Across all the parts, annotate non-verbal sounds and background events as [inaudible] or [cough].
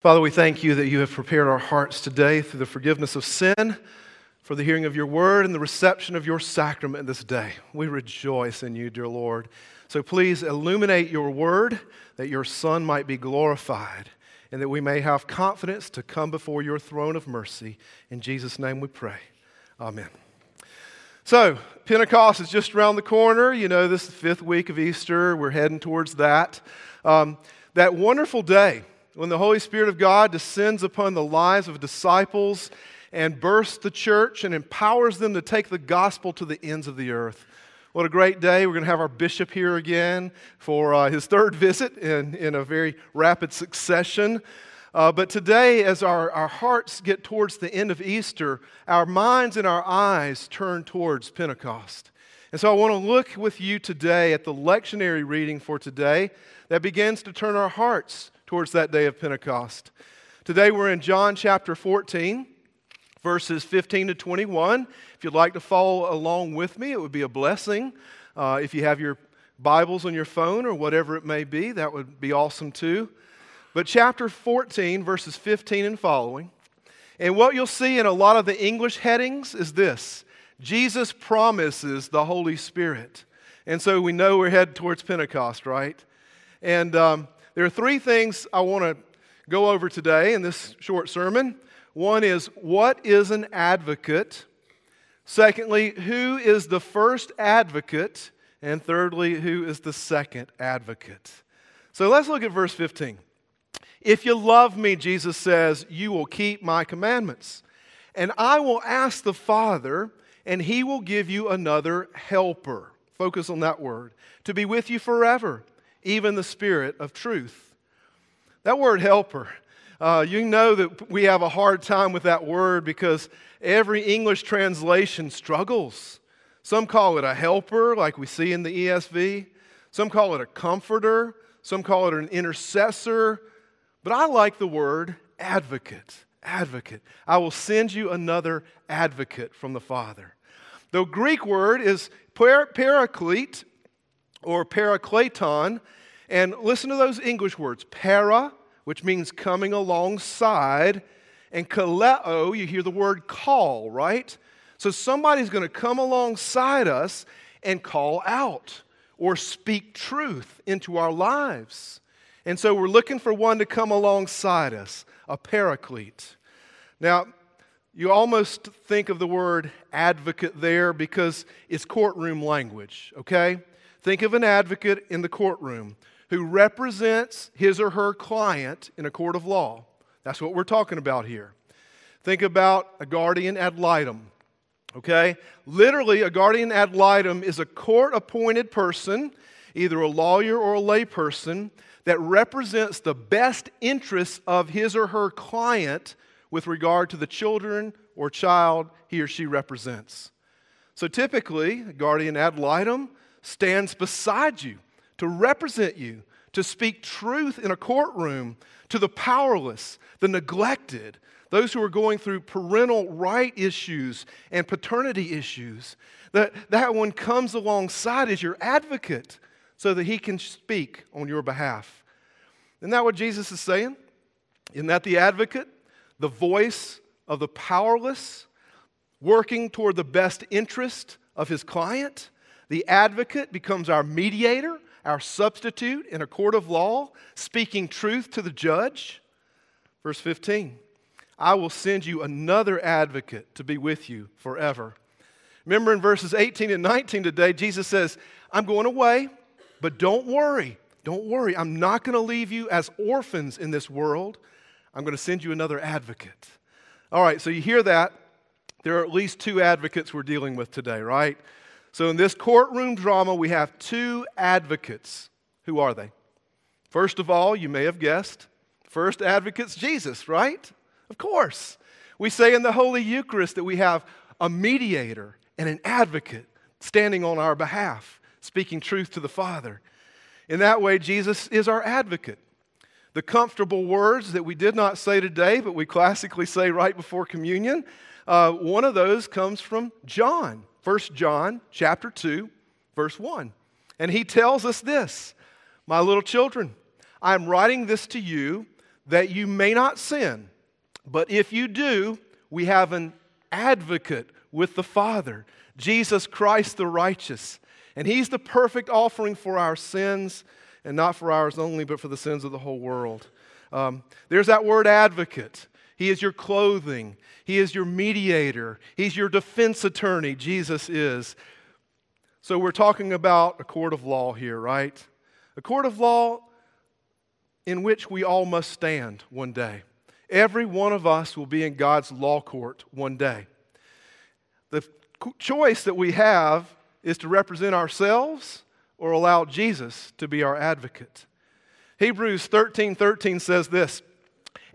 Father, we thank you that you have prepared our hearts today through the forgiveness of sin, for the hearing of your word, and the reception of your sacrament this day. We rejoice in you, dear Lord. So please illuminate your word that your Son might be glorified and that we may have confidence to come before your throne of mercy. In Jesus' name we pray. Amen. So, Pentecost is just around the corner. You know, this is the fifth week of Easter. We're heading towards that. Um, that wonderful day when the Holy Spirit of God descends upon the lives of disciples and bursts the church and empowers them to take the gospel to the ends of the earth. What a great day. We're going to have our bishop here again for uh, his third visit in, in a very rapid succession. Uh, but today, as our, our hearts get towards the end of Easter, our minds and our eyes turn towards Pentecost. And so I want to look with you today at the lectionary reading for today that begins to turn our hearts towards that day of Pentecost. Today we're in John chapter 14, verses 15 to 21. If you'd like to follow along with me, it would be a blessing. Uh, if you have your Bibles on your phone or whatever it may be, that would be awesome too. But chapter 14, verses 15 and following. And what you'll see in a lot of the English headings is this Jesus promises the Holy Spirit. And so we know we're headed towards Pentecost, right? And um, there are three things I want to go over today in this short sermon. One is what is an advocate? Secondly, who is the first advocate? And thirdly, who is the second advocate? So let's look at verse 15. If you love me, Jesus says, you will keep my commandments. And I will ask the Father, and he will give you another helper. Focus on that word. To be with you forever even the Spirit of truth. That word helper, uh, you know that we have a hard time with that word because every English translation struggles. Some call it a helper, like we see in the ESV. Some call it a comforter. Some call it an intercessor. But I like the word advocate. Advocate. I will send you another advocate from the Father. The Greek word is paraclete or parakleton. And listen to those English words para, which means coming alongside, and kaleo, you hear the word call, right? So somebody's going to come alongside us and call out or speak truth into our lives. And so we're looking for one to come alongside us, a paraclete. Now, you almost think of the word advocate there because it's courtroom language, okay? Think of an advocate in the courtroom who represents his or her client in a court of law. That's what we're talking about here. Think about a guardian ad litem. Okay? Literally, a guardian ad litem is a court appointed person, either a lawyer or a layperson, that represents the best interests of his or her client with regard to the children or child he or she represents. So typically, a guardian ad litem stands beside you to represent you, to speak truth in a courtroom to the powerless, the neglected, those who are going through parental right issues and paternity issues. That, that one comes alongside as your advocate so that he can speak on your behalf. Isn't that what Jesus is saying? Isn't that the advocate? The voice of the powerless, working toward the best interest of his client? The advocate becomes our mediator, our substitute in a court of law, speaking truth to the judge. Verse 15 I will send you another advocate to be with you forever. Remember in verses 18 and 19 today, Jesus says, I'm going away, but don't worry. Don't worry. I'm not going to leave you as orphans in this world. I'm going to send you another advocate. All right, so you hear that. There are at least two advocates we're dealing with today, right? So, in this courtroom drama, we have two advocates. Who are they? First of all, you may have guessed, first advocate's Jesus, right? Of course. We say in the Holy Eucharist that we have a mediator and an advocate standing on our behalf, speaking truth to the Father. In that way, Jesus is our advocate. The comfortable words that we did not say today, but we classically say right before communion, uh, one of those comes from John. 1 John chapter 2, verse 1. And he tells us this My little children, I am writing this to you that you may not sin. But if you do, we have an advocate with the Father, Jesus Christ the righteous. And he's the perfect offering for our sins, and not for ours only, but for the sins of the whole world. Um, there's that word advocate. He is your clothing, He is your mediator, He's your defense attorney. Jesus is. So we're talking about a court of law here, right? A court of law in which we all must stand one day. Every one of us will be in God's law court one day. The choice that we have is to represent ourselves or allow Jesus to be our advocate. Hebrews 13 13 says this,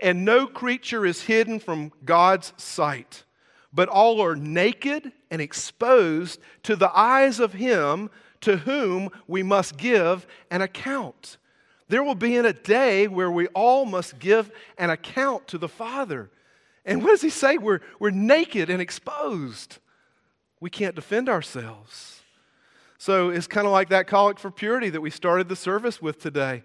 and no creature is hidden from God's sight, but all are naked and exposed to the eyes of Him to whom we must give an account. There will be in a day where we all must give an account to the Father. And what does He say? We're, we're naked and exposed. We can't defend ourselves. So it's kind of like that collect for purity that we started the service with today.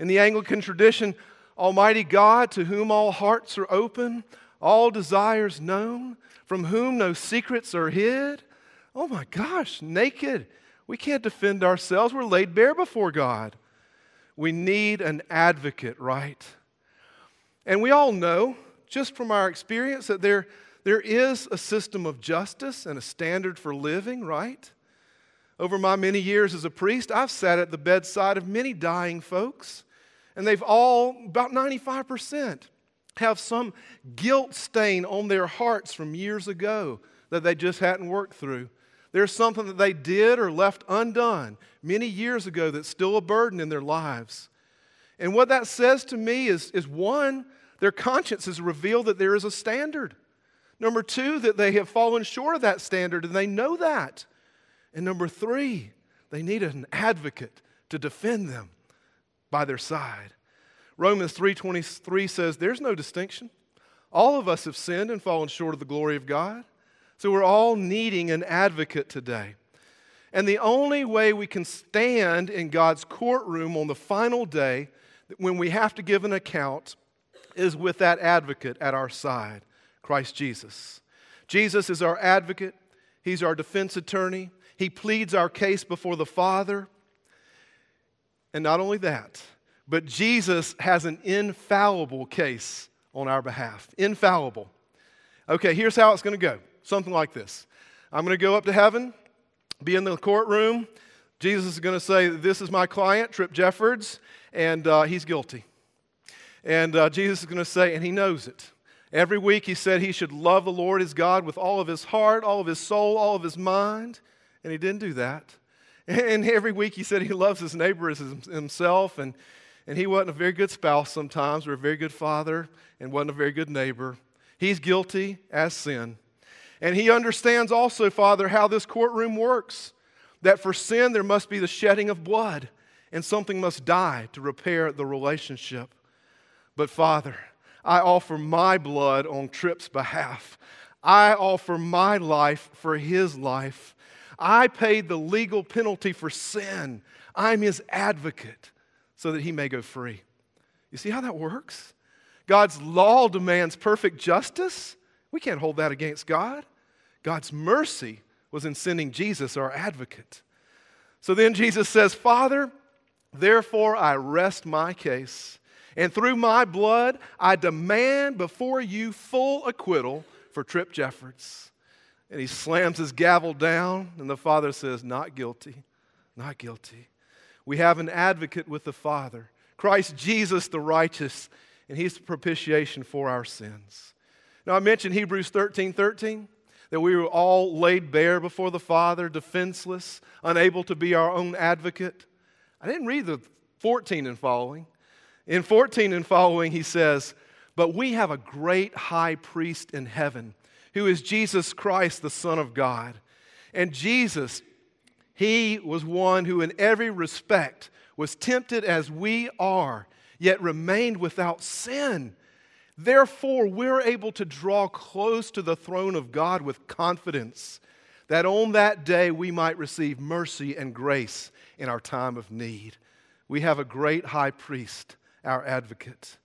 In the Anglican tradition, Almighty God, to whom all hearts are open, all desires known, from whom no secrets are hid. Oh my gosh, naked. We can't defend ourselves. We're laid bare before God. We need an advocate, right? And we all know, just from our experience, that there, there is a system of justice and a standard for living, right? Over my many years as a priest, I've sat at the bedside of many dying folks, and they've all, about 95%, have some guilt stain on their hearts from years ago that they just hadn't worked through. There's something that they did or left undone many years ago that's still a burden in their lives. And what that says to me is, is one, their conscience has revealed that there is a standard. Number two, that they have fallen short of that standard and they know that. And number three, they need an advocate to defend them by their side. Romans 3:23 says there's no distinction. All of us have sinned and fallen short of the glory of God. So we're all needing an advocate today. And the only way we can stand in God's courtroom on the final day when we have to give an account is with that advocate at our side, Christ Jesus. Jesus is our advocate, He's our defense attorney, he pleads our case before the Father. And not only that, but Jesus has an infallible case on our behalf. Infallible. Okay, here's how it's going to go something like this I'm going to go up to heaven, be in the courtroom. Jesus is going to say, This is my client, Trip Jeffords, and uh, he's guilty. And uh, Jesus is going to say, and he knows it. Every week he said he should love the Lord his God with all of his heart, all of his soul, all of his mind and he didn't do that. [laughs] And every week he said he loves his neighbor as himself, and, and he wasn't a very good spouse sometimes, or a very good father, and wasn't a very good neighbor. He's guilty as sin. And he understands also, Father, how this courtroom works that for sin there must be the shedding of blood, and something must die to repair the relationship. But, Father, I offer my blood on Tripp's behalf. I offer my life for his life. I paid the legal penalty for sin. I'm his advocate so that he may go free. You see how that works? God's law demands perfect justice. We can't hold that against God. God's mercy was in sending Jesus, our advocate. So then Jesus says, Father, therefore I rest my case, and through my blood I demand before you full acquittal for Trip Jeffords. And he slams his gavel down, and the Father says, Not guilty, not guilty. We have an advocate with the Father, Christ Jesus the righteous, and he's the propitiation for our sins. Now, I mentioned Hebrews 13 13, that we were all laid bare before the Father, defenseless, unable to be our own advocate. I didn't read the 14 and following. In 14 and following, he says, But we have a great high priest in heaven who is Jesus Christ, the Son of God. And Jesus, he was one who, in every respect, was tempted as we are, yet remained without sin. Therefore, we're able to draw close to the throne of God with confidence that on that day we might receive mercy and grace in our time of need. We have a great high priest, our advocate.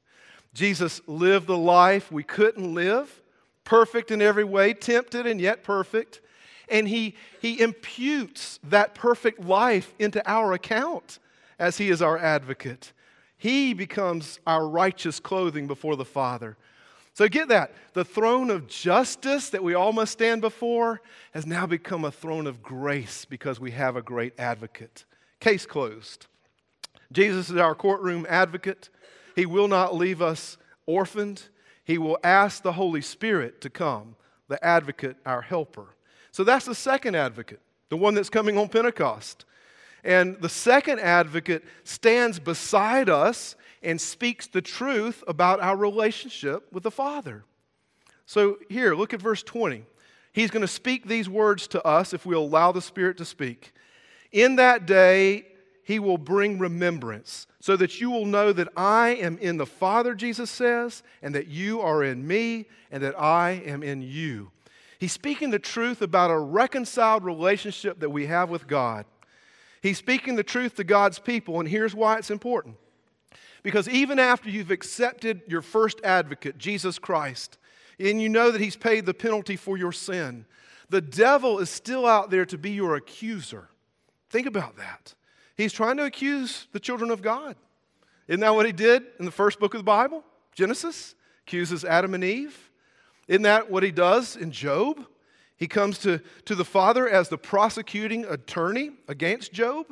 Jesus lived the life we couldn't live, perfect in every way, tempted and yet perfect. And he, he imputes that perfect life into our account as he is our advocate. He becomes our righteous clothing before the Father. So get that. The throne of justice that we all must stand before has now become a throne of grace because we have a great advocate. Case closed. Jesus is our courtroom advocate. He will not leave us orphaned. He will ask the Holy Spirit to come, the advocate, our helper. So that's the second advocate, the one that's coming on Pentecost. And the second advocate stands beside us and speaks the truth about our relationship with the Father. So here, look at verse 20. He's going to speak these words to us if we allow the Spirit to speak. In that day, he will bring remembrance, so that you will know that I am in the Father, Jesus says, and that you are in me, and that I am in you. He's speaking the truth about a reconciled relationship that we have with God. He's speaking the truth to God's people, and here's why it's important. Because even after you've accepted your first advocate, Jesus Christ, and you know that He's paid the penalty for your sin, the devil is still out there to be your accuser. Think about that. He's trying to accuse the children of God. Isn't that what he did in the first book of the Bible? Genesis? Accuses Adam and Eve. Isn't that what he does in Job? He comes to, to the Father as the prosecuting attorney against Job.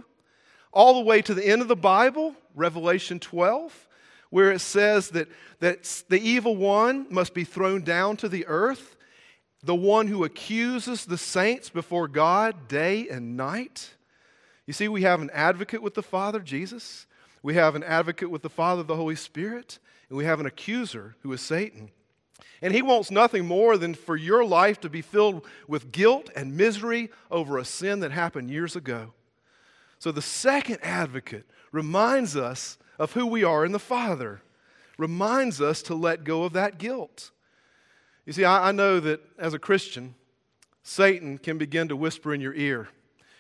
All the way to the end of the Bible, Revelation 12, where it says that, that the evil one must be thrown down to the earth, the one who accuses the saints before God day and night. You see, we have an advocate with the Father, Jesus. We have an advocate with the Father, the Holy Spirit. And we have an accuser who is Satan. And he wants nothing more than for your life to be filled with guilt and misery over a sin that happened years ago. So the second advocate reminds us of who we are in the Father, reminds us to let go of that guilt. You see, I, I know that as a Christian, Satan can begin to whisper in your ear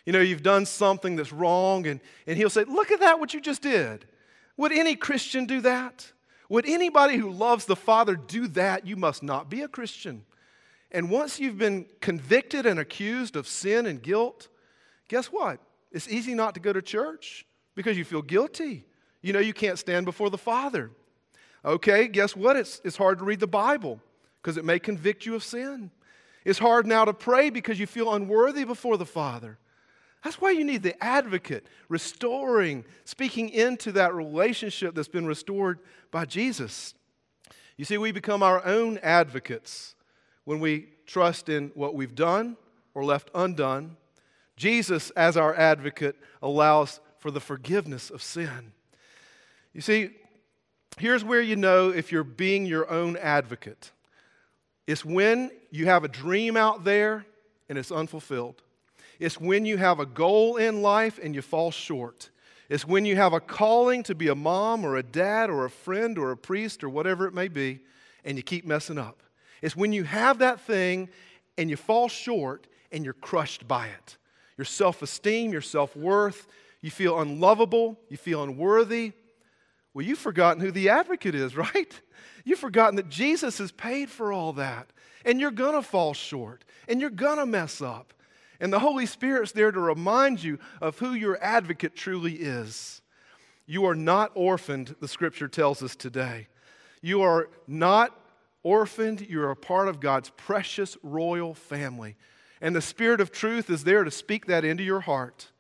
you know, you've done something that's wrong, and, and he'll say, Look at that, what you just did. Would any Christian do that? Would anybody who loves the Father do that? You must not be a Christian. And once you've been convicted and accused of sin and guilt, guess what? It's easy not to go to church because you feel guilty. You know, you can't stand before the Father. Okay, guess what? It's, it's hard to read the Bible because it may convict you of sin. It's hard now to pray because you feel unworthy before the Father. That's why you need the advocate, restoring, speaking into that relationship that's been restored by Jesus. You see, we become our own advocates when we trust in what we've done or left undone. Jesus, as our advocate, allows for the forgiveness of sin. You see, here's where you know if you're being your own advocate it's when you have a dream out there and it's unfulfilled. It's when you have a goal in life and you fall short. It's when you have a calling to be a mom or a dad or a friend or a priest or whatever it may be and you keep messing up. It's when you have that thing and you fall short and you're crushed by it. Your self esteem, your self worth, you feel unlovable, you feel unworthy. Well, you've forgotten who the advocate is, [laughs] right? You've forgotten that Jesus has paid for all that. And you're to fall short and you're to mess up. And the Holy Spirit's there to remind you of who your advocate truly is. You are not orphaned, the scripture tells us today. You are not orphaned, you're a part of God's precious royal family. And the Spirit of truth is there to speak that into your heart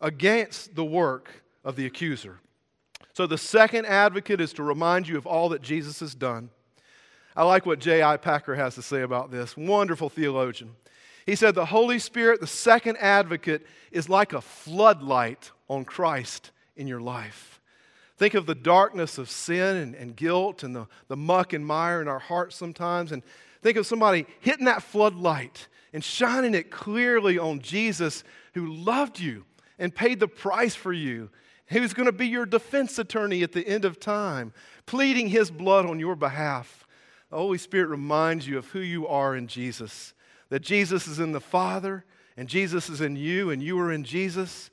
against the work of the accuser. So the second advocate is to remind you of all that Jesus has done. I like what J.I. Packer has to say about this. Wonderful theologian. He said, The Holy Spirit, the second advocate, is like a floodlight on Christ in your life. Think of the darkness of sin and, and guilt and the, the muck and mire in our hearts sometimes. And think of somebody hitting that floodlight and shining it clearly on Jesus who loved you and paid the price for you, who's going to be your defense attorney at the end of time, pleading his blood on your behalf. The Holy Spirit reminds you of who you are in Jesus that Jesus is in the Father and Jesus is in you and you are in Jesus.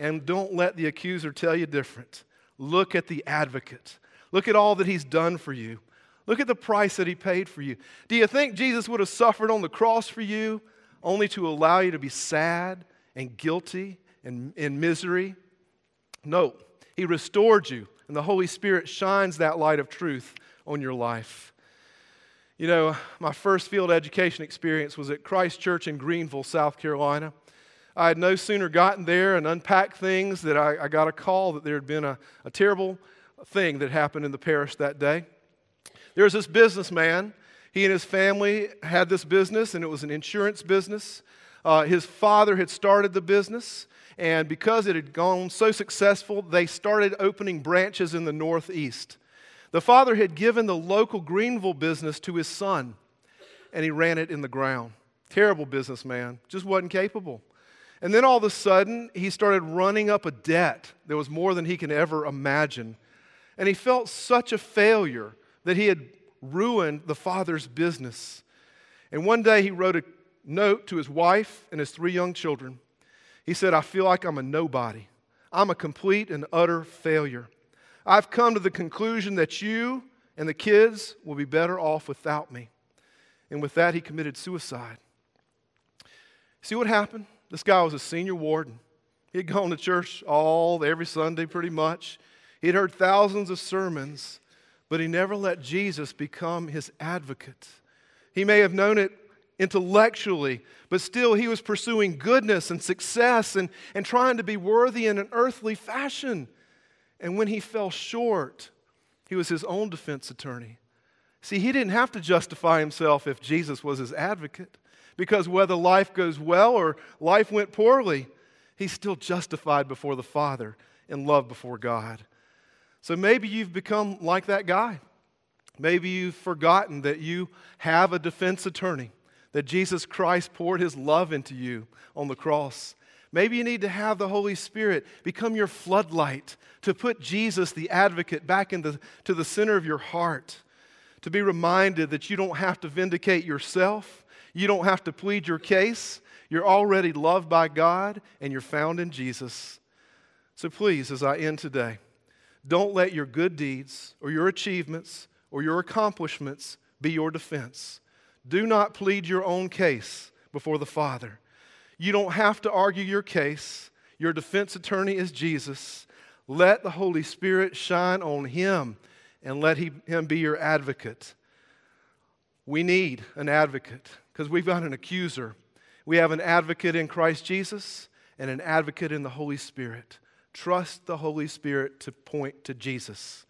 And don't let the accuser tell you different. Look at the advocate. Look at all that He's done for you. Look at the price that He paid for you. Do you think Jesus would have suffered on the cross for you only to allow you to be sad and guilty and in misery? No, He restored you, and the Holy Spirit shines that light of truth on your life. You know, my first field education experience was at Christ Church in Greenville, South Carolina. I had no sooner gotten there and unpacked things that I, I got a call that there had been a, a terrible thing that happened in the parish that day. There was this businessman. He and his family had this business, and it was an insurance business. Uh, his father had started the business, and because it had gone so successful, they started opening branches in the Northeast. The father had given the local Greenville business to his son, and he ran it in the ground. Terrible businessman, just wasn't capable. And then all of a sudden, he started running up a debt that was more than he can ever imagine. And he felt such a failure that he had ruined the father's business. And one day he wrote a note to his wife and his three young children. He said, I feel like I'm a nobody. I'm a complete and utter failure. I've come to the conclusion that you and the kids will be better off without me. And with that, he committed suicide. See what happened? This guy was a senior warden. He had gone to church all every Sunday pretty much. He'd heard thousands of sermons, but he never let Jesus become his advocate. He may have known it intellectually, but still he was pursuing goodness and success and, and trying to be worthy in an earthly fashion. And when he fell short, he was his own defense attorney. See, he didn't have to justify himself if Jesus was his advocate, because whether life goes well or life went poorly, he's still justified before the Father and loved before God. So maybe you've become like that guy. Maybe you've forgotten that you have a defense attorney, that Jesus Christ poured his love into you on the cross. Maybe you need to have the Holy Spirit become your floodlight to put Jesus, the advocate, back into to the center of your heart. To be reminded that you don't have to vindicate yourself, you don't have to plead your case. You're already loved by God and you're found in Jesus. So please, as I end today, don't let your good deeds or your achievements or your accomplishments be your defense. Do not plead your own case before the Father. You don't have to argue your case. Your defense attorney is Jesus. Let the Holy Spirit shine on him and let he, him be your advocate. We need an advocate because we've got an accuser. We have an advocate in Christ Jesus and an advocate in the Holy Spirit. Trust the Holy Spirit to point to Jesus.